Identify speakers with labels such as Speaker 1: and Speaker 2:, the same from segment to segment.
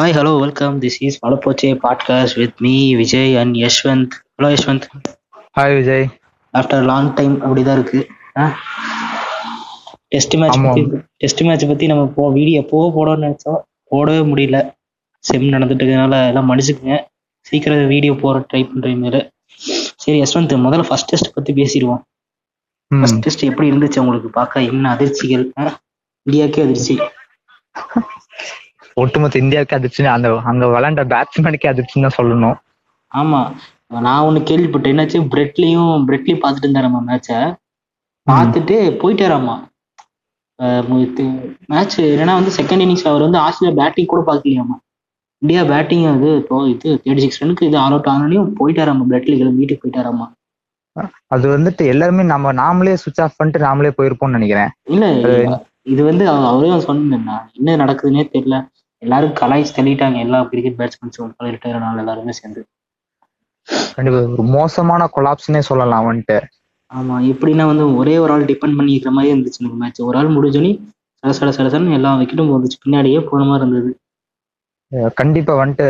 Speaker 1: Hi, hello, welcome. This is Malapoche podcast with me, Vijay and Yashwant. Hello, Yashwant.
Speaker 2: Hi Vijay
Speaker 1: after long time அப்படிதான் இருக்கு. Test match. பத்தி test match பத்தி நம்ம போ video போக போடணும்னு நினைச்சோம். போடவே முடியல. செம் நடந்துட்டு இருக்கனால எல்லாம் மன்னிச்சுக்குங்க. சீக்கிரம் வீடியோ போற ட்ரை பண்றேன் மேல. சரி யஷ்வந்த் முதல்ல ஃபர்ஸ்ட் டெஸ்ட் பத்தி பேசிடுவோம்.
Speaker 2: ம்,
Speaker 1: ஃபர்ஸ்ட் டெஸ்ட் எப்படி இருந்துச்சு உங்களுக்கு? பார்க்க என்ன அதிர்ச்சிகள்? ஆ? இந்தியாவுக்கே அதிர்ச்சி.
Speaker 2: ஒட்டுமொத்த இந்தியாவுக்கு அதிர்ச்சி அந்த அங்க விளையாண்ட பேட்ஸ்மேனுக்கே அதிர்ச்சின்னு தான் சொல்லணும்.
Speaker 1: ஆமா. நான் ஒண்ணு கேள்விப்பட்டேன். என்னாச்சு? பிரெட்லியும் பிரெட்லி பார்த்துட்டு இருந்தா நம்ம மேட்சை பார்த்துட்டு போயிட்டாராமா மேட்ச் என்னன்னா வந்து செகண்ட் இன்னிங்ஸ் அவர் வந்து ஆஸ்திரேலியா பேட்டிங் கூட பார்க்கலையாமா இந்தியா பேட்டிங் அது இது தேர்ட்டி சிக்ஸ் ரனுக்கு இது ஆல் அவுட் ஆனாலையும் போயிட்டாராமா பிரெட்லி வீட்டுக்கு போயிட்டாராமா
Speaker 2: அது வந்துட்டு எல்லாருமே நம்ம நாமளே சுவிச் ஆஃப் பண்ணிட்டு நாமளே போயிருப்போம்னு நினைக்கிறேன்.
Speaker 1: இல்ல இது வந்து அவ- அவரே சொன்னா என்ன நடக்குதுன்னே தெரியல. எல்லாரும் கலாய்ச்சி தள்ளிட்டாங்க. எல்லா கிரிக்கெட் பேட்ஸ்மேன்ஸும் ரிட்டையர் ஆனாலும் எல்லாருமே சேர்ந்து.
Speaker 2: கண்டிப்பா. ஒரு மோசமான கொலாப்ஸ்னே சொல்லலாம் வந்துட்டு
Speaker 1: ஆமா. எப்படின்னா வந்து ஒரே ஒரு ஆள் டிபெண்ட் பண்ணி இருக்கிற மாதிரி இருந்துச்சு எனக்கு மேட்ச் ஒரு ஆள் முடிஞ்சோனே சட சட சட சடன்னு எல்லா விக்கெட்டும் வந்துச்சு பின்னாடியே போன மாதிரி இருந்தது.
Speaker 2: கண்டிப்பா வந்துட்டு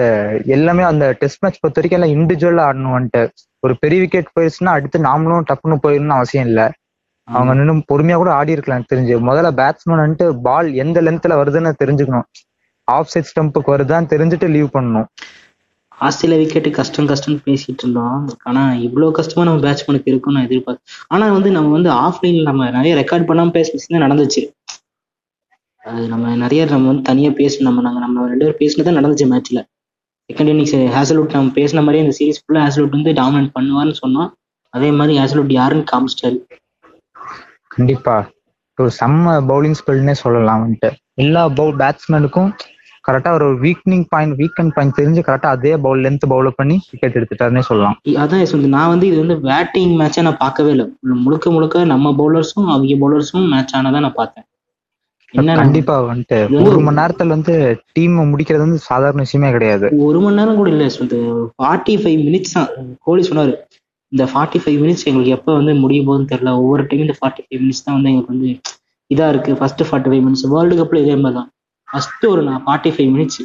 Speaker 2: எல்லாமே அந்த டெஸ்ட் மேட்ச் பொறுத்த வரைக்கும் எல்லாம் இண்டிவிஜுவலா ஆடணும் வந்துட்டு ஒரு பெரிய விக்கெட் போயிருச்சுன்னா அடுத்து நாமளும் டப்புன்னு போயிடணும்னு அவசியம் இல்ல. அவங்க இன்னும் பொறுமையா கூட ஆடி இருக்கலாம் தெரிஞ்சு. முதல்ல பேட்ஸ்மேன் வந்துட்டு பால் எந்த லென்த்ல வருதுன்னு தெரிஞ்சுக்கணும். ஆஃப் சைட் ஸ்டம்புக்கு வருதான்னு தெரிஞ்சுட்டு லீவ் பண்ணணும்.
Speaker 1: ஆஸ்திரேலியா விக்கெட்டு கஷ்டம் கஷ்டம்னு பேசிட்டு இருந்தோம். ஆனா இவ்வளவு கஷ்டமா நம்ம பேட்ஸ்மேனுக்கு இருக்கும்னு நான் எதிர்பார்த்தேன். ஆனா வந்து நம்ம வந்து ஆஃப்லைன்ல நம்ம நிறைய ரெக்கார்ட் பண்ணாம பேச தான் நடந்துச்சு. அது நம்ம நிறைய நம்ம வந்து தனியா பேசணும் நம்ம நாங்க நம்ம ரெண்டு பேரும் பேசினதான் நடந்துச்சு மேட்ச்ல செகண்ட் இன்னிங்ஸ் ஹேசல்வுட் நம்ம பேசின மாதிரியே இந்த சீரிஸ் ஃபுல்லா ஹேசல்வுட் வந்து டாமினேட் பண்ணுவார்னு சொன்னோம். அதே மாதிரி ஹேசல்வுட் யாருன்னு காமிச்சிட்டாரு.
Speaker 2: கண்டிப்பா. ஒரு செம்ம பவுலிங் ஸ்பெல்னே சொல்லலாம் வந்துட்டு. எல்லா பவுல் பேட்ஸ்மேனுக்கும் கரெக்டா ஒரு வீக்னிங் பாயிண்ட் வீக்கெண்ட் பாயிண்ட் தெரிஞ்சு கரெக்டா அதே பவுல் லென்த் பவுல் பண்ணி விக்கெட் எடுத்துட்டாருன்னே சொல்லலாம்.
Speaker 1: அதான் யஷ்வந்த் நான் வந்து இது வந்து பேட்டிங் மேட்சா நான் பார்க்கவே இல்லை. முழுக்க முழுக்க நம்ம பவுலர்ஸும் அவங்க பவுலர்ஸும் மேட்ச் ஆனதான் நான் பார்த்தேன்.
Speaker 2: கண்டிப்பா வந்துட்டு ஒரு மணி நேரத்துல வந்து டீம் முடிக்கிறது வந்து சாதாரண விஷயமே கிடையாது.
Speaker 1: ஒரு மணி நேரம் கூட இல்லை. யஷ்வந்த் ஃபார்ட்டி ஃபைவ் மினிட்ஸ் தான். கோலி சொன்னாரு. இந்த ஃபார்ட்டி ஃபைவ் மினிட்ஸ் எங்களுக்கு எப்போ வந்து முடிய போகுதுன்னு தெரியல. ஒவ்வொரு டைம் இந்த ஃபார்ட்டி ஃபைவ் மினிட்ஸ் தான் வந்து எங்களுக்கு வந்து இதா இருக்கு. First forty five minutes world கப்ல இதே மாதிரி தான் ஃபர்ஸ்ட் ஒரு நான் ஃபார்ட்டி ஃபைவ் மினிட்ஸ்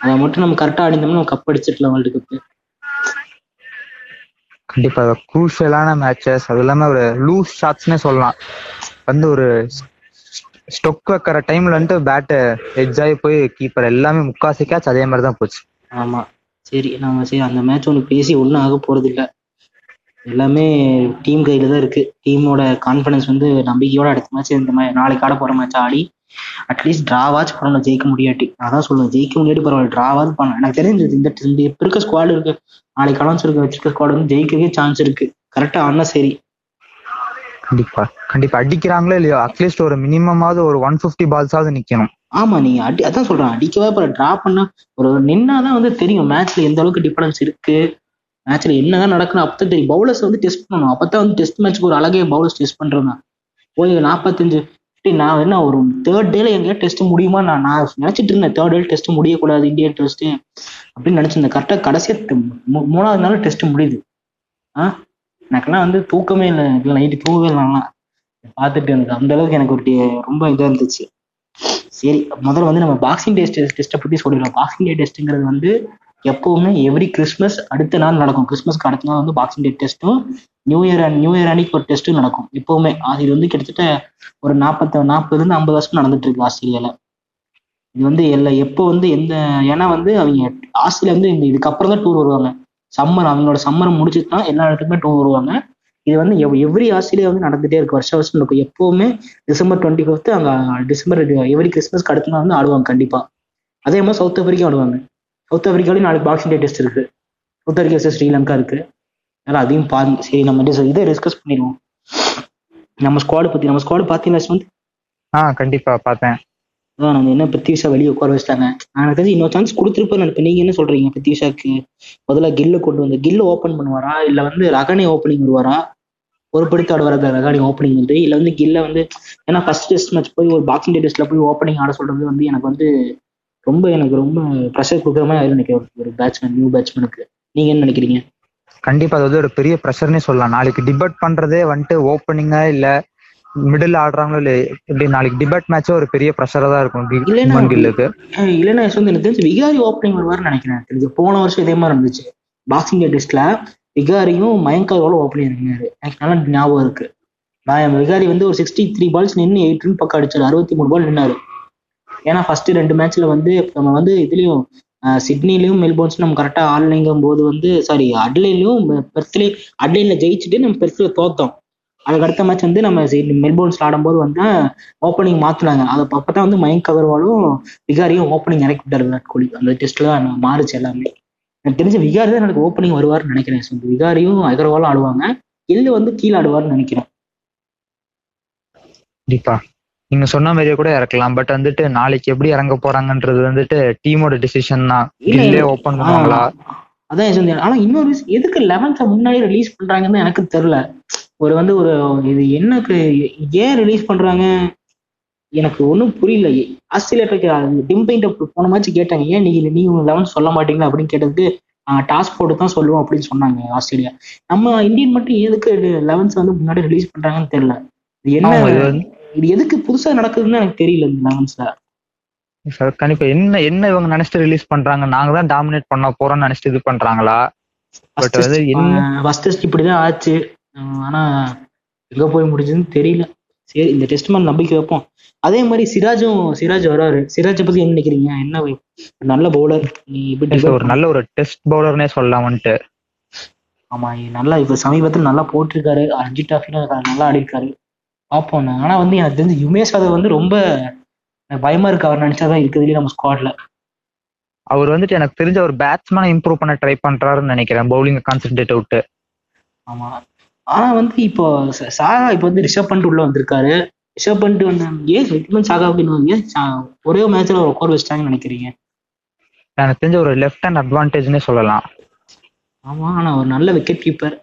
Speaker 1: அதை மட்டும் நம்ம கரெக்டாக ஆடிந்தோம்னா நம்ம கப் அடிச்சிடலாம் வேர்ல்டு கப்
Speaker 2: கண்டிப்பா குரூஷியலான மேட்சஸ் அது இல்லாம ஒரு லூஸ் ஷாட்ஸ்னே சொல்லலாம். வந்து ஒரு ஸ்டொக் வைக்கிற டைம்ல வந்துட்டு பேட்டு எட்ஜ் ஆகி போய் கீப்பர் எல்லாமே முக்காசி கேட்ச் அதே மாதிரி தான் போச்சு.
Speaker 1: ஆமா. சரி நம்ம சரி அந்த மேட்ச் ஒன்று பேசி ஒன்றும் ஆக போறது இல்ல எல்லாமே டீம் கையில தான் இருக்கு. டீமோட கான்ஃபிடன்ஸ் வந்து நம்பிக்கையோட அடுத்த மேட்ச் இந்த மாதிரி நாளைக்கு ஆட போற மேட்ச் ஆடி அட்லீஸ்ட் டிராவாச்சு பண்ணணும் ஜெயிக்க முடியாட்டி. அதான் சொல்லுவேன் ஜெயிக்க முடியாட்டி பரவாயில்ல டிராவாவது பண்ணலாம் எனக்கு தெரிஞ்சது இந்த இப்ப இருக்க ஸ்குவாட் இருக்கு. நாளைக்கு அனௌன்ஸ் இருக்க வச்சிருக்க ஸ்குவாட் வந்து ஜெயிக்கவே சான்ஸ் இருக்கு. கரெக்டா ஆனா சரி.
Speaker 2: கண்டிப்பா கண்டிப்பா. அடிக்கிறாங்களோ இல்லையோ அட்லீஸ்ட் ஒரு மினிமமாவது ஒரு ஒன் பிப்டி பால்ஸாவது நிக்கணும்.
Speaker 1: ஆமா நீங்க அடி அதான் சொல்றேன் அடிக்கவே போற டிரா பண்ணா ஒரு நின்னாதான் வந்து தெரியும் மேட்ச்ல எந்த அளவுக்கு டிஃபரன்ஸ் இருக்கு. மேட்ச்ல என்னதான் நடக்கணும் அப்பதான் தெரியும். பவுலர்ஸ் வந்து டெஸ்ட் பண்ணணும். அப்பதான் வந்து டெஸ்ட் மேட்ச்க்கு ஒரு அழகே பவுலர்ஸ் டெஸ்ட் பண்றேன் நான். போய் நாற்பத்தஞ்சு நான் என்ன ஒரு தேர்ட் டேல எங்கேயா டெஸ்ட் முடியுமா? நான் நான் நினைச்சிட்டு இருந்தேன். தேர்ட் டே டெஸ்ட் முடியக்கூடாது. இந்தியன் டெஸ்ட் அப்படின்னு நினைச்சிருந்தேன். கரெக்டா கடைசியா மூணாவது நாள் டெஸ்ட் முடியுது. ஆ? எனக்கெல்லாம் வந்து தூக்கமே இல்லை. இல்லை நைட்டு தூங்கவே இல்லை. பார்த்துட்டு எனக்கு அந்த அளவுக்கு எனக்கு ஒரு ரொம்ப இதாக இருந்துச்சு. சரி முதல்ல வந்து நம்ம பாக்ஸிங் டே டெஸ்ட்டை பற்றி சொல்லிடலாம். பாக்ஸிங் டே டெஸ்ட்டுங்கிறது வந்து எப்பவுமே எவ்ரி கிறிஸ்மஸ் அடுத்த நாள் நடக்கும். கிறிஸ்மஸ்க்கு அடுத்த நாள் வந்து பாக்ஸிங் டே டெஸ்ட்டும் நியூ இயர் நியூ இயர் அன்னைக்கு ஒரு டெஸ்ட்டும் நடக்கும். எப்பவுமே. அது வந்து கிட்டத்தட்ட ஒரு நாற்பத்த நாற்பதுல இருந்து ஐம்பது வருஷம் நடந்துட்டு இருக்கு ஆஸ்திரேலியால. இது வந்து எல்லா எப்போ வந்து எந்த ஏன்னா வந்து அவங்க ஆஸ்திரேலியா வந்து இந்த இதுக்கப்புறம் தான் டூர் வருவாங்க. சம்மர் அவங்களோட சம்மரை முடிச்சுட்டு தான் எல்லா இடத்துக்குமே டூர் வருவாங்க. இது வந்து எவ்ரி ஆஸ்திரேலியா வந்து நடந்துட்டே இருக்கு. வருஷம் வருஷம் இருக்கும் எப்பவுமே டிசம்பர் டுவெண்ட்டி ஃபிஃப்த் அங்கே டிசம்பர் எவ்ரி கிறிஸ்மஸ்க்கு அடுத்த நாள் வந்து ஆடுவாங்க கண்டிப்பா. அதே மாதிரி சவுத் ஆப்பிரிக்கா ஆடுவாங்க. சவுத் ஆப்பிரிக்காலையும் நாளைக்கு பாக்ஸிங் டே டெஸ்ட் இருக்கு. சவுத் ஆப்பிரிக்கா versus ஸ்ரீலங்கா இருக்கு. அதனால அதையும் பாருங்க சரி நம்ம இதை டிஸ்கஸ் பண்ணிடுவோம். நம்ம ஸ்குவாடு பத்தி நம்ம ஸ்குவாடு பார்த்தீங்கன்னா வந்து?
Speaker 2: ஆஹ் கண்டிப்பா பார்த்தேன்.
Speaker 1: அதான் நம்ம என்ன பிருத்திவிஷா வெளியே உட்கார வச்சிட்டாங்க. எனக்கு தெரிஞ்சு இன்னொரு சான்ஸ் கொடுத்துருப்பேன் நினைப்பேன். நீங்க என்ன சொல்றீங்க பிருத்திவிஷாக்கு முதல்ல கில்ல கொண்டு வந்து கில்ல ஓப்பன் பண்ணுவாரா? இல்ல வந்து ரகனே ஓப்பனிங் வருவாரா? பொறுப்படுத்தி ஆடுவாரா ரகானி ஓப்பனிங் வந்து? இல்ல வந்து கில்ல வந்து ஏன்னா ஃபர்ஸ்ட் டெஸ்ட் மேட்ச் போய் ஒரு பாக்ஸிங் டே டெஸ்ட்ல போய் ஓப்பனிங் ஆட சொல்றது வந்து எனக்கு வந்து ரொம்ப எனக்கு ரொம்ப ப்ரெஷர் கொடுக்குற மாதிரி ஆயிரும் நினைக்கிறேன் ஒரு- பேட்ஸ்மேன் நியூ பேட்ஸ்மேனுக்கு நீங்க என்ன நினைக்கிறீங்க?
Speaker 2: கண்டிப்பா அது வந்து ஒரு பெரிய ப்ரெஷர்னே சொல்லலாம். நாளைக்கு டிபேட் பண்றதே வந்துட்டு ஓப்பனிங்கா இல்ல மிடில் ஆடுறாங்களோ இல்ல இப்படி நாளைக்கு டிபேட் மேட்சே ஒரு பெரிய ப்ரெஷரா தான் இருக்கும்
Speaker 1: இல்லைன்னா
Speaker 2: கில்லுக்கு
Speaker 1: இல்லைன்னா எனக்கு தெரிஞ்சு விகாரி ஓப்பனிங் வருவார்னு நினைக்கிறேன். தெரிஞ்சு போன வருஷம் இதே மாதிரி இருந்துச்சு. பாக்ஸிங் டே டெஸ்ட்ல விகாரியும் மயங்காவோட ஓப்பனிங் இருந்தாரு எனக்கு நல்லா ஞாபகம் இருக்கு. விகாரி வந்து ஒரு சிக்ஸ்டி த்ரீ பால்ஸ் நின்று எயிட் ரன் பக்கம் அடிச்சாரு. அறுபத்தி மூணு பால் நின்னாரு. ஏன்னா ஃபர்ஸ்ட் ரெண்டு மேட்ச்ல வந்து நம்ம வந்து இதுலயும் சிட்னிலையும் மெல்போர்ன்ஸ் நம்ம கரெக்டா ஆன்லைங்கும் போது வந்து சாரி அட்லைன்லயும் பெர்த்லயும் அட்லைன்ல ஜெயிச்சுட்டு நம்ம பெர்த்ல தோத்தோம். அதுக்கு அடுத்த மேட்ச் வந்து நம்ம சி- மெல்போர்ன்ஸ்ல ஆடும்போது வந்து ஓப்பனிங் மாத்துனாங்க. அதை அப்பதான் வந்து மயங்க் அகர்வாலும் விகாரியும் ஓப்பனிங் இறக்கி விட்டார் விராட் கோலி. அந்த டெஸ்ட்ல தான் மாறுச்சு எல்லாமே. எனக்கு தெரிஞ்ச விகாரி தான் எனக்கு ஓப்பனிங் வருவார்னு நினைக்கிறேன். யஷ்வந்த். விகாரியும் அகர்வாலும் ஆடுவாங்க. எல்லு வந்து கீழே ஆடுவார்னு நினைக்கிறேன்.
Speaker 2: கண்டிப்பா. நீங்க சொன்ன மாதிரியே கூட இறக்கலாம். பட் வந்துட்டு நாளைக்கு எப்படி இறங்க போறாங்கன்றது வந்துட்டு டீமோட டிசிஷன் தான்.
Speaker 1: இல்ல,
Speaker 2: ஓபன் பண்ணுவாங்களா?
Speaker 1: அதான் யஷ்வந்த். ஆனா இன்னொரு விஷயம், எதுக்கு லெவன்த்த முன்னாடி ரிலீஸ் பண்றாங்கன்னு எனக்கு தெரியல. ஒரு வந்து ஒரு இது என்னக்கு ஏன் ரிலீஸ் பண்றாங்க? எனக்கு ஒன்றும் புரியல. ஆஸ்திரேலியா டிம்பைண்ட போன மேட்ச் கேட்டாங்க. ஏன் நீங்க நீங்க லெவன் சொல்ல மாட்டீங்களா அப்படின்னு கேட்டதுக்கு டாஸ் போட்டு தான் சொல்லுவோம் அப்படின்னு சொன்னாங்க ஆஸ்திரேலியா. நம்ம இந்தியன் மட்டும் எதுக்கு லெவன்ஸ் வந்து முன்னாடி ரிலீஸ் பண்றாங்கன்னு தெரியல. இது என்ன
Speaker 2: இது
Speaker 1: எதுக்கு புதுசா நடக்குதுன்னு எனக்கு தெரியல இந்த லெவன்ஸ்ல
Speaker 2: சார், கண்டிப்பா. என்ன என்ன இவங்க நினைச்சிட்டு ரிலீஸ் பண்றாங்க? நாங்க தான் டாமினேட் பண்ண போறோம்னு நினைச்சிட்டு இது பண்றாங்களா? பட் அது என்ன
Speaker 1: ஃபர்ஸ்ட் டெஸ்ட் இப்படிதான் ஆச்சு. ஆனா எங்க போய் முடிஞ்சதுன்னு தெரியல. சரி இந்த டெஸ்ட் மேல நம்பிக்கை வைப்போம். அதே மாதிரி சிராஜும் சிராஜ் வராரு. சிராஜை பத்தி என்ன நினைக்கிறீங்க? என்ன நல்ல பவுலர் நீ
Speaker 2: ஒரு நல்ல ஒரு டெஸ்ட் பவுலர்னே சொல்லலாம் வந்துட்டு
Speaker 1: ஆமா நல்லா இப்ப சமீபத்துல நல்லா போட்டிருக்காரு. அஞ்சு டாஃபிலும் நல்லா ஆடிருக்காரு. பார்ப்போம். ஆனா வந்து எனக்கு தெரிஞ்சு யுமேஷ் யாதவ் வந்து ரொம்ப பயமா இருக்கு. அவர் நினைச்சாதான் இருக்குதுலயே நம்ம ஸ்குவாட்ல
Speaker 2: அவர் வந்துட்டு எனக்கு தெரிஞ்ச ஒரு பேட்ஸ்மேனை இம்ப்ரூவ் பண்ண ட்ரை பண்றாருன்னு நினைக்கிறேன். பவுலிங் கான்சென்ட்ரேட் விட்டு.
Speaker 1: ஆமா. ஆனா வந்து இப்போ சாகா இப்போ வந்து ரிஷப் பண்ட் உள்ள வந்திருக்காரு. ரிஷப் பண்ட் வந்து ஏன் ரிட்மன் சாகாவுக்கு இன்னும் ஒரே மேட்ச்ல ஒரு உட்கார வச்சிட்டாங்கன்னு நினைக்கிறீங்க?
Speaker 2: எனக்கு தெரிஞ்ச ஒரு லெஃப்ட் ஹேண்ட் அட்வான்டேஜ்னே சொல்லலாம்.
Speaker 1: ஆமா ஆனா அவர் நல்ல விக்கெட் கீப்பர்.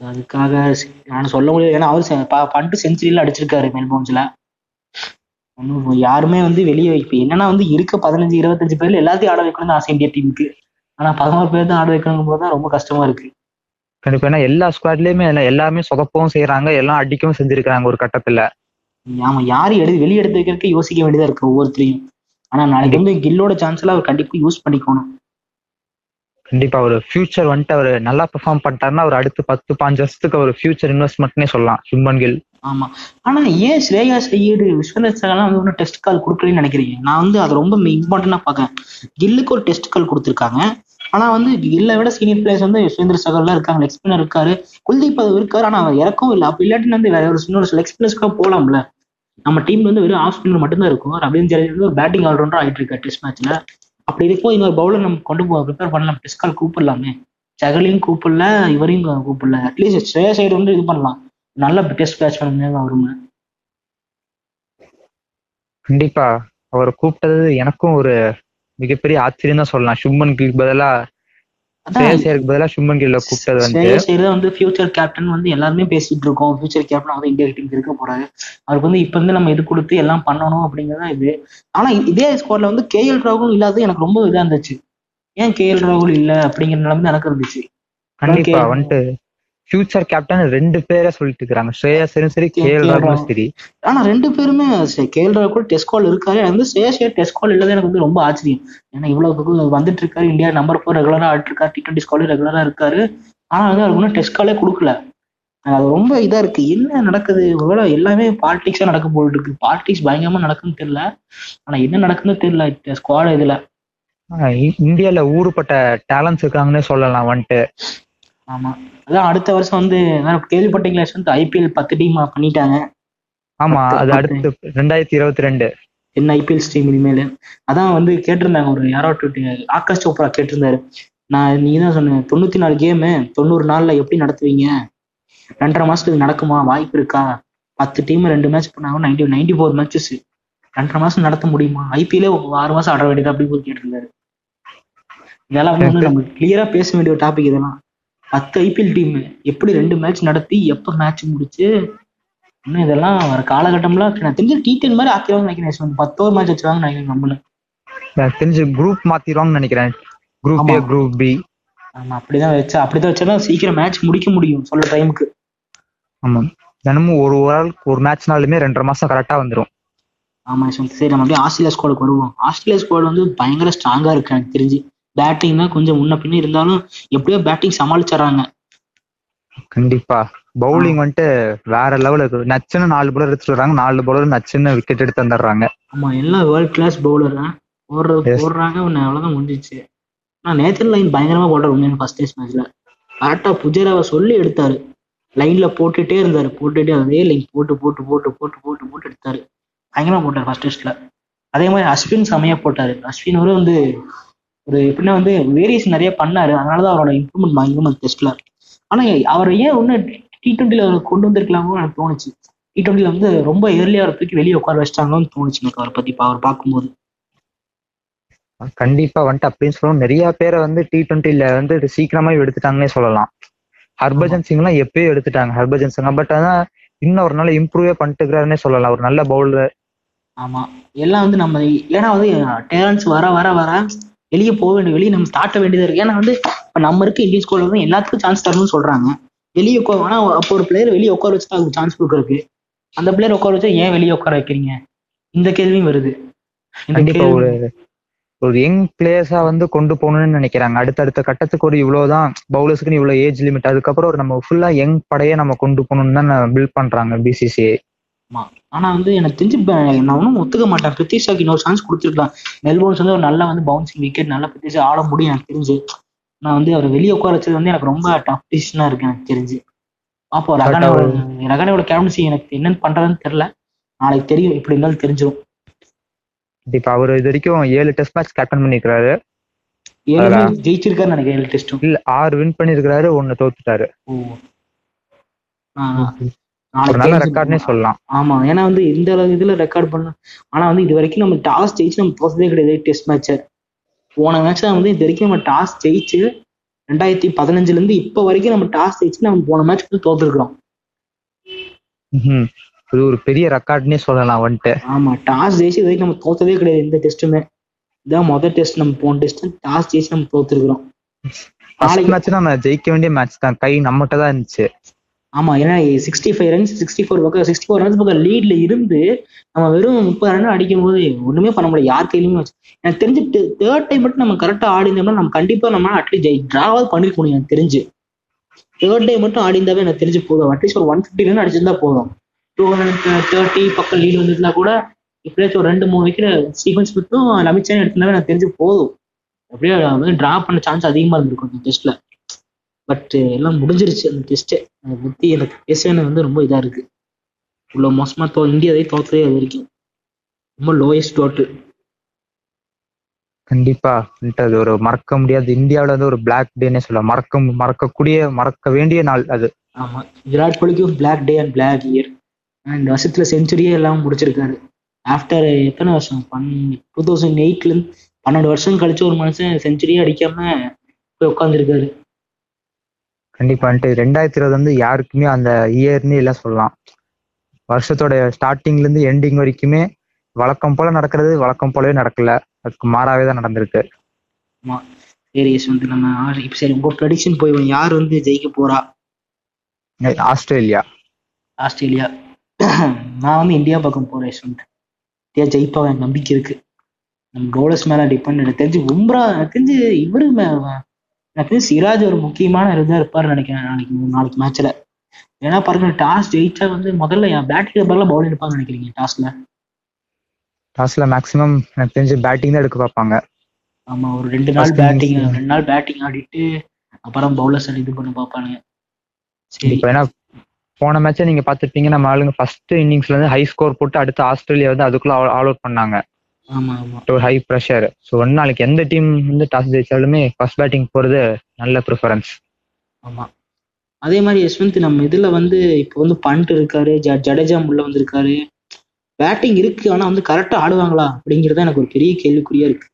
Speaker 1: அதுக்காக நான் சொல்ல முடியாது. ஏன்னா அவர் செ- ப- பண்ட்டு செஞ்சுரியில அடிச்சிருக்காரு மெல்போன்ஸ்ல. ஒன்றும் யாருமே வந்து வெளியே இப்போ என்னன்னா வந்து இருக்க பதினஞ்சு இருபத்தஞ்சு பேர்ல எல்லாத்தையும் ஆட வைக்கணும்னு ஆசை இந்தியா டீமுக்கு ஆனா பதினோரு பேர் தான் ஆட வைக்கணும் போது தான் ரொம்ப கஷ்டமா இருக்கு.
Speaker 2: கண்டிப்பா. ஏன்னா எல்லா ஸ்குவாட்லயுமே எல்லா- எல்லாருமே சொதப்பவும் செய்யறாங்க எல்லாம் அடிக்கவும் செஞ்சிருக்காங்க ஒரு கட்டத்துல.
Speaker 1: ஆமா யாரு எடுத்து வெளியே எடுத்து வைக்கிறதுக்கு யோசிக்க வேண்டியதா இருக்கு ஒவ்வொருத்தரையும். ஆனா நாளைக்கு வந்து கில்லோட சான்ஸ் எல்லாம் அவர் கண்டிப்பா யூஸ் பண்ணிக்கணும்.
Speaker 2: கண்டிப்பா ஒரு ஃபியூச்சர் வந்துட்டு அவர் நல்லா பெர்ஃபார்ம் பண்ணிட்டாருன்னா அவர் அடுத்து பத்து பாஞ்சு வருஷத்துக்கு ஒரு ஃபியூச்சர் இன்வெஸ்ட்மெண்ட்னே சொல்லலாம். சுப்மன் கில்
Speaker 1: ஆமா. ஆனா ஏன் ஸ்ரேயா சையீடு விஸ்வநாத் சகலாம் வந்து ஒன்றும் டெஸ்ட் கால் கொடுக்கலன்னு நினைக்கிறீங்க? நான் வந்து அதை ரொம்ப இம்பார்ட்டண்டா பாக்கேன் கில்லுக்கு ஒரு டெஸ்ட் கால் கொடுத்துருக்காங்க. ஆனா வந்து கில்லை விட சீனியர் பிளேயர்ஸ் வந்து யஸ்வேந்திர சகல்லாம் இருக்காங்க. எக்ஸ்பினர் இருக்காரு. குல்தீப் அது இருக்காரு. ஆனா அவர் இறக்கவும் இல்லை. அப்படி இல்லாட்டி வந்து வேற ஒரு இன்னொரு எக்ஸ்பினர்ஸ்க்காக போலாம்ல. நம்ம டீம்ல வந்து வெறும் ஆஃப் ஸ்பின்னர் மட்டும்தான் இருக்கும். ரவீந்திர ஜடேஜா பேட்டிங் ஆல்ரவுண்டர் ஆயிட்டு இருக்காரு டெஸ்ட் மேட்ச்ல அப்படி இருக்கும் இன்னொரு பவுலர் நம்ம கொண்டு போ ப்ரிப்பேர் பண்ணலாம். டிஸ்கால் கூப்பிடலாமே. சகலையும் கூப்பிடல இவரையும் கூப்பிடல. அட்லீஸ்ட் ஸ்ரேயா சைடு வந்து இது பண்ணலாம். நல்ல டெஸ்ட் பேட்ஸ்மேன் அவருங்க
Speaker 2: கண்டிப்பா. அவர் கூப்பிட்டது எனக்கும் ஒரு மிகப்பெரிய ஆச்சரியம் தான் சொல்லலாம். சுப்மன் கில் பதிலா ஐயருக்கு பதிலா சுப்மன் கில்ல கூப்பிட்டது
Speaker 1: ஐயர் தான் வந்து ஃபியூச்சர் கேப்டன் வந்து எல்லாருமே பேசிட்டு இருக்கோம். ஃபியூச்சர் கேப்டன் வந்து இந்தியா டீம் இருக்க போறாரு. அவருக்கு வந்து இப்ப இருந்து நம்ம இது கொடுத்து எல்லாம் பண்ணணும் அப்படிங்கறதா இது. ஆனா இதே ஸ்குவாட்ல வந்து கேஎல் ராகுல் இல்லாதது எனக்கு ரொம்ப இதா இருந்துச்சு. ஏன் கேஎல் ராகுல் இல்ல அப்படிங்கிற நிலைமை எனக்கு இருந்துச்சு.
Speaker 2: கண்டிப்பா
Speaker 1: Okay.
Speaker 2: வந்துட்டு ஃபியூச்சர் கேப்டன் ரெண்டு பேரை சொல்லிட்டு இருக்காங்க ஸ்ரேயஸ் ஐயரும் சரி கேஎல் ராகுலும்
Speaker 1: ராகுல்.
Speaker 2: சரி.
Speaker 1: ஆனா ரெண்டு பேருமே கேஎல் ராகுல் கூட டெஸ்ட் கால் இருக்காரு. எனக்கு வந்து ஐயர் டெஸ்ட் கால் இல்லாத எனக்கு வந்து ரொம்ப ஆச்சரியம். ஏன்னா இவ்வளவு வந்துட்டு இருக்காரு இந்தியா நம்பர் ஃபோர் ரெகுலரா ஆடிட்டு இருக்காரு டி டுவெண்ட்டி ஸ்காலும் ரெகுலரா இருக்காரு. ஆனா வந்து அவருக்கு இன்னும் டெஸ்ட் காலே கொடுக்கல. அது ரொம்ப இதா இருக்கு. என்ன நடக்குது? ஒருவேளை எல்லாமே பாலிடிக்ஸா நடக்க போல் இருக்கு பாலிடிக்ஸ் பயங்கரமா நடக்குன்னு தெரியல. ஆனா என்ன நடக்குன்னு தெரியல ஸ்குவாட் இதுல.
Speaker 2: இந்தியால ஊருப்பட்ட டேலண்ட்ஸ் இருக்காங்கன்னே சொல்லலாம் வந்துட்டு.
Speaker 1: ஆமா. அதான் அடுத்த வருஷம் வந்து கேள்விப்பட்டீங்களா வந்து ஐபிஎல் பத்து டீம் பண்ணிட்டாங்க.
Speaker 2: ஆமா அது. அடுத்து ரெண்டாயிரத்தி இருபத்தி ரெண்டு
Speaker 1: என்ன ஐபிஎல் ஸ்ட்ரீம் இனிமேல்? அதான் வந்து கேட்டிருந்தாங்க ஒரு யாரோ ஆகாஷ் சோப்ரா கேட்டிருந்தாரு. நான் நீ தான் சொன்ன தொண்ணூத்தி நாலு கேமு தொண்ணூறு நாள்ல எப்படி நடத்துவீங்க? ரெண்டரை மாசத்துக்கு நடக்குமா? வாய்ப்பு இருக்கா? பத்து டீம் ரெண்டு மேட்ச் பண்ணாங்க நைன்டி நைன்டி ஃபோர் மேட்சஸ் ரெண்டரை மாசம் நடத்த முடியுமா? ஐபிஎல்லே ஆறு மாசம் ஆட வேண்டியது அப்படி போய் கேட்டிருந்தாரு. இதெல்லாம் வந்து நம்ம கிளியரா பேச வேண்டிய டாபிக் இதெல்லாம். பத்து ஐபிஎல் டீம் எப்படி ரெண்டு மேட்ச் நடத்தி எப்ப மேட்ச் முடிச்சு இன்னும் இதெல்லாம் வர காலகட்டம்லாம் நான் தெரிஞ்ச டி டென் மாதிரி ஆக்கிடுவாங்க நினைக்கிறேன். பத்தோ மேட்ச் வச்சுருவாங்க நினைக்கிறேன் நம்மள.
Speaker 2: எனக்கு தெரிஞ்சு குரூப் மாத்திடுவாங்கன்னு நினைக்கிறேன். Group A. குரூப் பி
Speaker 1: ஆமா அப்படிதான் வச்சா அப்படிதான் வச்சாதான் சீக்கிரம் மேட்ச் முடிக்க முடியும் சொல்ல டைமுக்கு
Speaker 2: ஆமா. தினமும் ஒரு ஆளுக்கு ஒரு மேட்ச்னாலுமே ரெண்டரை மாசம் கரெக்டா வந்துரும்.
Speaker 1: ஆமா சரி. நம்ம அப்படியே ஆஸ்திரேலியா ஸ்குவாடுக்கு வருவோம். ஆஸ்திரேலியா ஸ்குவாட் வந்து பயங்கர ஸ்ட்ராங்கா இருக்கு எனக்கு தெரிஞ்சு. பேட்டிங் தான் கொஞ்சம் முன்ன பின்ன இருந்தாலும் எப்படியோ பேட்டிங் சமாளிச்சிடறாங்க.
Speaker 2: கண்டிப்பா. பவுலிங் வந்துட்டு வேற லெவல் இருக்கு. நச்சுன்னு நாலு பவுலர் எடுத்துட்டு வர்றாங்க நாலு பவுலர் நச்சுன்னு விக்கெட் எடுத்து வந்துடுறாங்க
Speaker 1: ஆமா எல்லாம் வேர்ல்ட் கிளாஸ் பவுலர் போடுறது. போடுறாங்க அவ்வளவுதான் முடிஞ்சிச்சு. ஆனா நேத்தன் லைன் பயங்கரமா போட்டார் உண்மையான ஃபர்ஸ்ட் டெஸ்ட் மேட்ச்ல கரெக்டா புஜேராவை சொல்லி எடுத்தாரு. லைன்ல போட்டுட்டே இருந்தாரு. போட்டுட்டே அதே லைன் போட்டு போட்டு போட்டு போட்டு போட்டு போட்டு எடுத்தாரு. பயங்கரமா போட்டார் ஃபர்ஸ்ட் டெஸ்ட்ல அதே மாதிரி அஸ்வின் செமையா போட்டாரு. அஸ்வின் வந்து ஒரு எப்படின்னா வந்து வேரியேஷன் நிறைய பண்ணாரு. அதனாலதான் அவரோட இம்ப்ரூவ்மெண்ட் பயங்கரமா டெஸ்ட்ல ஆனா அவர் ஏன் ஒன்னும் டி டுவெண்ட்டில அவர் கொண்டு வந்திருக்கலாமோ எனக்கு தோணுச்சு. டி டுவெண்ட்டில வந்து ரொம்ப ஏர்லியா அவர் தூக்கி வெளியே உட்கார வச்சிட்டாங்களோன்னு தோணுச்சு எனக்கு அவரை பத்தி அவர் பார்க்கும்போது.
Speaker 2: கண்டிப்பா வந்துட்டு அப்படின்னு சொல்லணும். நிறைய பேரை வந்து டி டுவெண்ட்டில வந்து சீக்கிரமா எடுத்துட்டாங்கன்னே சொல்லலாம். ஹர்பஜன் சிங் எல்லாம் எப்பயோ எடுத்துட்டாங்க ஹர்பஜன் சிங் பட் ஆனா இன்னும் ஒரு நாள் இம்ப்ரூவே பண்ணிட்டு இருக்கிறாருன்னே சொல்லலாம். ஒரு நல்ல பவுலர்
Speaker 1: ஆமா. எல்லாம் வந்து நம்ம ஏன்னா வந்து டேலண்ட்ஸ் வர வர வர வெளியே போக வேண்டிய வெளியே நம்ம தாட்ட வேண்டியதா இருக்கு. ஏன்னா வந்து இப்ப நம்ம இருக்க இந்தியன் ஸ்கூல்ல வந்து எல்லாத்துக்கும் சான்ஸ் தரணும்னு சொல்றாங்க. வெளியே உட்கார ஆனா அப்போ ஒரு பிளேயர் வெளியே உட்கார வச்சு அதுக்கு சான்ஸ் கொடுக்கறதுக்கு. அந்த பிளேயர் உட்கார வச்சா ஏன் வெளியே உட்கார வைக்கிறீங்க? இந்த கேள்வியும் வருது.
Speaker 2: கண்டிப்பா ஒரு ஒரு யங் பிளேயர்ஸா வந்து கொண்டு போகணும்னு நினைக்கிறாங்க. அடுத்தடுத்த கட்டத்துக்கு ஒரு இவ்வளவுதான் பவுலர்ஸ்க்குன்னு இவ்வளவு ஏஜ் லிமிட் அதுக்கப்புறம் ஒரு நம்ம ஃபுல்லா யங் படையே நம்ம கொண்டு போகணும்னு தான் பில்ட் பண்றாங்க பிசிசிஐ
Speaker 1: ஆமா. ஆனா வந்து எனக்கு தெரிஞ்சு நான் ஒன்றும் ஒத்துக்க மாட்டேன். பிரித்திஷாக்கு இன்னொரு சான்ஸ் கொடுத்துருக்கலாம். மெல்போர்ன்ஸ் வந்து ஒரு நல்லா வந்து பவுன்சிங் விக்கெட் நல்லா பிரித்திஷா ஆட முடியும் எனக்கு தெரிஞ்சு. நான் வந்து அவர் வெளியே உட்கார வச்சது வந்து எனக்கு ரொம்ப டஃப் டிசிஷனா இருக்கு எனக்கு தெரிஞ்சு. அப்போ ரகானோட ரகானோட கேப்டன்சி எனக்கு என்னன்னு பண்றதுன்னு தெரியல. நாளைக்கு தெரியும் இப்படி இருந்தாலும் தெரிஞ்சிடும்
Speaker 2: இப்ப அவர் இது வரைக்கும் ஏழு டெஸ்ட் மேட்ச் கேப்டன் பண்ணிருக்காரு
Speaker 1: ஏழு ஜெயிச்சிருக்காருன்னு நினைக்கிறேன் ஏழு டெஸ்ட்டும்
Speaker 2: இல்ல ஆறு வின் பண்ணிருக்காரு ஒன்னு தோத்துட்டாரு. நல்ல. ரெக்கார்ட்னே சொல்லலாம்.
Speaker 1: ஆமா ஏன்னா வந்து இந்த அளவு இதுல ரெக்கார்ட் பண்ண ஆனா வந்து இது வரைக்கும் நம்ம டாஸ் ஜெயிச்சு நம்ம தோத்ததே கிடையாது டெஸ்ட் மேட்ச போன மேட்ச் வந்து இது வரைக்கும் நம்ம டாஸ் ஜெயிச்சு ரெண்டாயிரத்தி பதினஞ்சுல இருந்து இப்ப வரைக்கும் நம்ம டாஸ் ஜெயிச்சு நம்ம போன மேட்ச் வந்து தோத்துருக்கிறோம்.
Speaker 2: ம்ஹும். இது ஒரு பெரிய ரெக்கார்ட்னே சொல்லலாம் வந்துட்டு
Speaker 1: ஆமா டாஸ் ஜெயிச்சு இது வரைக்கும் நம்ம தோத்ததே கிடையாது எந்த டெஸ்ட்டுமே இதான் முதல் டெஸ்ட் நம்ம போன டெஸ்ட் டாஸ் ஜெயிச்சு நம்ம தோத்துருக்கிறோம். நாளைக்கு
Speaker 2: மேட்ச் நம்ம ஜெயிக்க வேண்டிய மேட்ச் தான். கை நம்மகிட்ட தான் இருந்துச்சு.
Speaker 1: ஆமா ஏன்னா sixty five runs sixty four பக்கம் சிக்ஸ்டி ஃபோர் ரன்ஸ் பக்கம் லீட்ல இருந்து நம்ம வெறும் முப்பது ரன் அடிக்கும் போது ஒண்ணுமே பண்ண முடியாது யார் கையிலுமே வச்சு எனக்கு தெரிஞ்சு தேர்ட் டைம் மட்டும் நம்ம கரெக்டா ஆடிந்தோம்னா நம்ம கண்டிப்பா நம்ம அட்லீஸ்ட் ஜெய் டிராவாவது பண்ணிருக்க முடியும் எனக்கு தெரிஞ்சு. தேர்ட் டே மட்டும் ஆடி எனக்கு தெரிஞ்சு போதும். அட்லீஸ்ட் ஒரு ஒன் ஃபிஃப்டி ரன் அடிச்சிருந்தா போதும். டூ ஹண்ட்ரட் தேர்ட்டி பக்கம் லீட் வந்துருந்தா கூட இப்படியாச்சும் ஒரு ரெண்டு மூணு விக்கெட் சீக்வன்ஸ் மட்டும் லமிச்சானே எடுத்திருந்தாவே எனக்கு தெரிஞ்சு போதும். அப்படியே வந்து டிரா பண்ண சான்ஸ் அதிகமா இருந்திருக்கும் டெஸ்ட்ல பட் எல்லாம் முடிஞ்சிருச்சு அந்த டெஸ்ட் அதை பத்தி எனக்கு பேசுறது வந்து ரொம்ப இதா இருக்கு. இவ்வளவு மோசமா தோ இந்தியாவே தோத்ததே அது வரைக்கும் ரொம்ப லோயஸ்ட் டோட்டல்
Speaker 2: கண்டிப்பா. அது ஒரு மறக்க முடியாது இந்தியாவுல வந்து ஒரு பிளாக் டேனே சொல்லலாம். மறக்க மறக்கக்கூடிய மறக்க வேண்டிய நாள் அது.
Speaker 1: ஆமா. Virat கோலிக்கும் black day and black year and வருஷத்துல செஞ்சுரியே எல்லாம் முடிச்சிருக்காரு. ஆஃப்டர் எத்தனை வருஷம்? பன் டூ தௌசண்ட் எயிட்ல இருந்து பன்னெண்டு வருஷம் கழிச்சு ஒரு மனுஷன் செஞ்சுரியே அடிக்காம போய் உட்காந்துருக்காரு
Speaker 2: கண்டிப்பா வந்துட்டு ரெண்டாயிரத்தி இருபது வந்து யாருக்குமே அந்த இயர்னு இல்லை சொல்லலாம். வருஷத்தோட ஸ்டார்டிங்ல இருந்து எண்டிங் வரைக்குமே வழக்கம் போல நடக்கிறது வழக்கம் போலவே நடக்கல. அதுக்கு மாறாவே தான் நடந்திருக்கு.
Speaker 1: சரி யஷ்வந்த் நம்ம இப்ப சரி உங்க ப்ரெடிக்ஷன் போய் யார் வந்து ஜெயிக்க போறா?
Speaker 2: ஆஸ்திரேலியா.
Speaker 1: ஆஸ்திரேலியா. நான் வந்து இந்தியா பக்கம் போறேன் யஷ்வந்த் இந்தியா ஜெயிப்பாக எனக்கு நம்பிக்கை இருக்கு. நம்ம பவுலர்ஸ் மேல டிபெண்ட் எனக்கு தெரிஞ்சு உம்ரா எனக்கு தெரிஞ்சு இவரு எனக்கு சிராஜ் ஒரு முக்கியமான இதா இருப்பாருன்னு நினைக்கிறேன் நாளைக்கு நாளைக்கு மேட்ச்ல ஏன்னா பாருங்க டாஸ் ஜெயிச்சா வந்து முதல்ல பேட்டிங் பதிலாக பவுலிங் எடுப்பாங்கன்னு நினைக்கிறீங்க டாஸ்ல?
Speaker 2: டாஸ்ல மேக்ஸிமம் எனக்கு தெரிஞ்சு பேட்டிங் தான் எடுக்க பார்ப்பாங்க.
Speaker 1: ஆமா ஒரு ரெண்டு நாள் பேட்டிங். ரெண்டு நாள் பேட்டிங் ஆடிட்டு அப்புறம் பவுலர்ஸ் இது பண்ண பார்ப்பானுங்க. சரி.
Speaker 2: இப்போ ஏன்னா போன மேட்சை நீங்க பார்த்துருப்பீங்க நம்ம ஆளுங்க ஃபர்ஸ்ட் இன்னிங்ஸ்ல இருந்து ஹை ஸ்கோர் போட்டு அடுத்து ஆஸ்திரேலியா வந்து அதுக்குள்ள ஆல் அவுட் பண்ணாங்க. ஹை ப்ரெஷர் ஸோ வந்து நாளைக்கு எந்த டீம் வந்து டாஸ் ஜெயிச்சாலுமே ஃபர்ஸ்ட் பேட்டிங் போறது நல்ல ப்ரிஃபரன்ஸ்
Speaker 1: ஆமா. அதே மாதிரி யஷ்வந்த் நம்ம இதுல வந்து இப்போ வந்து பண்ட் இருக்காரு ஜ ஜடேஜா உள்ள வந்திருக்காரு. பேட்டிங் இருக்கு ஆனா வந்து கரெக்டா ஆடுவாங்களா அப்படிங்கிறது எனக்கு ஒரு பெரிய கேள்விக்குறியா இருக்கு.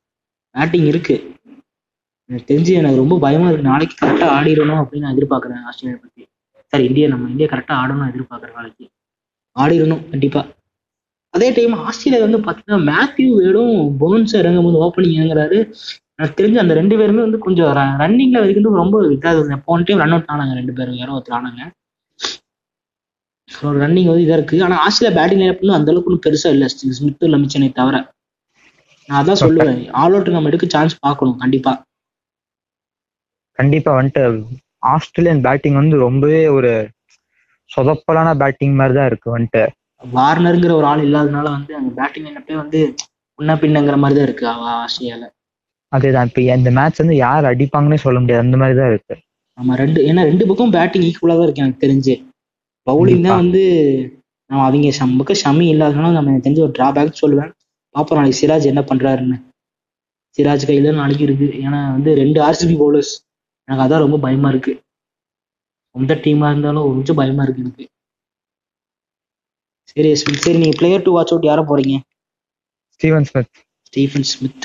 Speaker 1: பேட்டிங் இருக்கு. எனக்கு தெரிஞ்சு எனக்கு ரொம்ப பயமா இருக்கு. நாளைக்கு கரெக்டா ஆடிடணும் அப்படின்னு நான் எதிர்பார்க்கறேன் ஆஸ்திரேலியா பத்தி. சரி இந்தியா நம்ம இந்தியா கரெக்டா ஆடணும் எதிர்பார்க்கறேன் நாளைக்கு. ஆடிடணும் கண்டிப்பா. அதே டைம் ஆஸ்திரேலியா வந்து பார்த்தீங்கன்னா மேத்யூ வேடும் போன்ஸ் இறங்கும் போது ஓப்பனிங் இறங்குறாரு. எனக்கு தெரிஞ்சு அந்த ரெண்டு பேருமே வந்து கொஞ்சம் ரன்னிங்ல வரைக்கும் ரொம்ப இதாக இருந்தது. போன டைம் ரன் அவுட் ஆனாங்க ரெண்டு பேரும் யாரோ ஒருத்தர் ஆனாங்க. ரன்னிங் வந்து இதாக இருக்கு. ஆனால் ஆஸ்திரேலியா பேட்டிங் லைனப்னு அந்த அளவுக்கு ஒன்றும் பெருசா இல்லை. ஸ்மித் இல்லை மிச்சனை தவிர. நான் அதான் சொல்லுவேன். ஆல் அவுட் நம்ம எடுக்க சான்ஸ் பார்க்கணும் கண்டிப்பா.
Speaker 2: கண்டிப்பா வந்துட்டு ஆஸ்திரேலியன் பேட்டிங் வந்து ரொம்பவே ஒரு சொதப்பலான பேட்டிங் மாதிரி தான் இருக்கு வந்துட்டு.
Speaker 1: வார்னருங்கிற ஒரு ஆள் இல்லாதனால வந்து அந்த பேட்டிங் லைனப்பே வந்து முன்ன பின்னங்கிற மாதிரி தான் இருக்கு ஆஸ்திரேலியால
Speaker 2: அதேதான். இப்ப இந்த மேட்ச் வந்து யார் அடிப்பாங்கன்னே சொல்ல முடியாது. அந்த மாதிரி தான் இருக்கு.
Speaker 1: நம்ம ரெண்டு ஏன்னா ரெண்டு பக்கம் பேட்டிங் ஈக்குவலா தான் இருக்கு எனக்கு தெரிஞ்சு. பவுலிங் தான் வந்து நம்ம அவங்க சம் பக்கம் ஷமி இல்லாதனால நம்ம எனக்கு தெரிஞ்ச ஒரு டிராபேக் சொல்லுவேன். பாப்போம் நாளைக்கு சிராஜ் என்ன பண்றாருன்னு. சிராஜ் கையில நாளைக்கு இருக்கு. ஏன்னா வந்து ரெண்டு ஆர்சிபி பவுலர்ஸ் எனக்கு அதான் ரொம்ப பயமா இருக்கு. எந்த டீமா இருந்தாலும் கொஞ்சம் பயமா இருக்கு எனக்கு. சரி ஸ்மித் சரி நீங்க பிளேயர் டு வாட்ச் அவுட் யார போறீங்க?
Speaker 2: Steven Smith
Speaker 1: Stephen Smith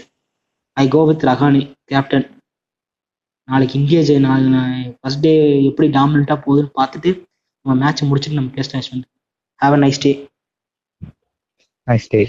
Speaker 1: I go with Rahane captain நாளைக்கு இந்தியா ஜெய் நாளைக்கு ஃபர்ஸ்ட் டே எப்படி டாமினண்ட்டாக போகுதுன்னு பார்த்துட்டு நம்ம மேட்ச் முடிச்சுட்டு நம்ம வந்து. Have a nice day
Speaker 2: nice day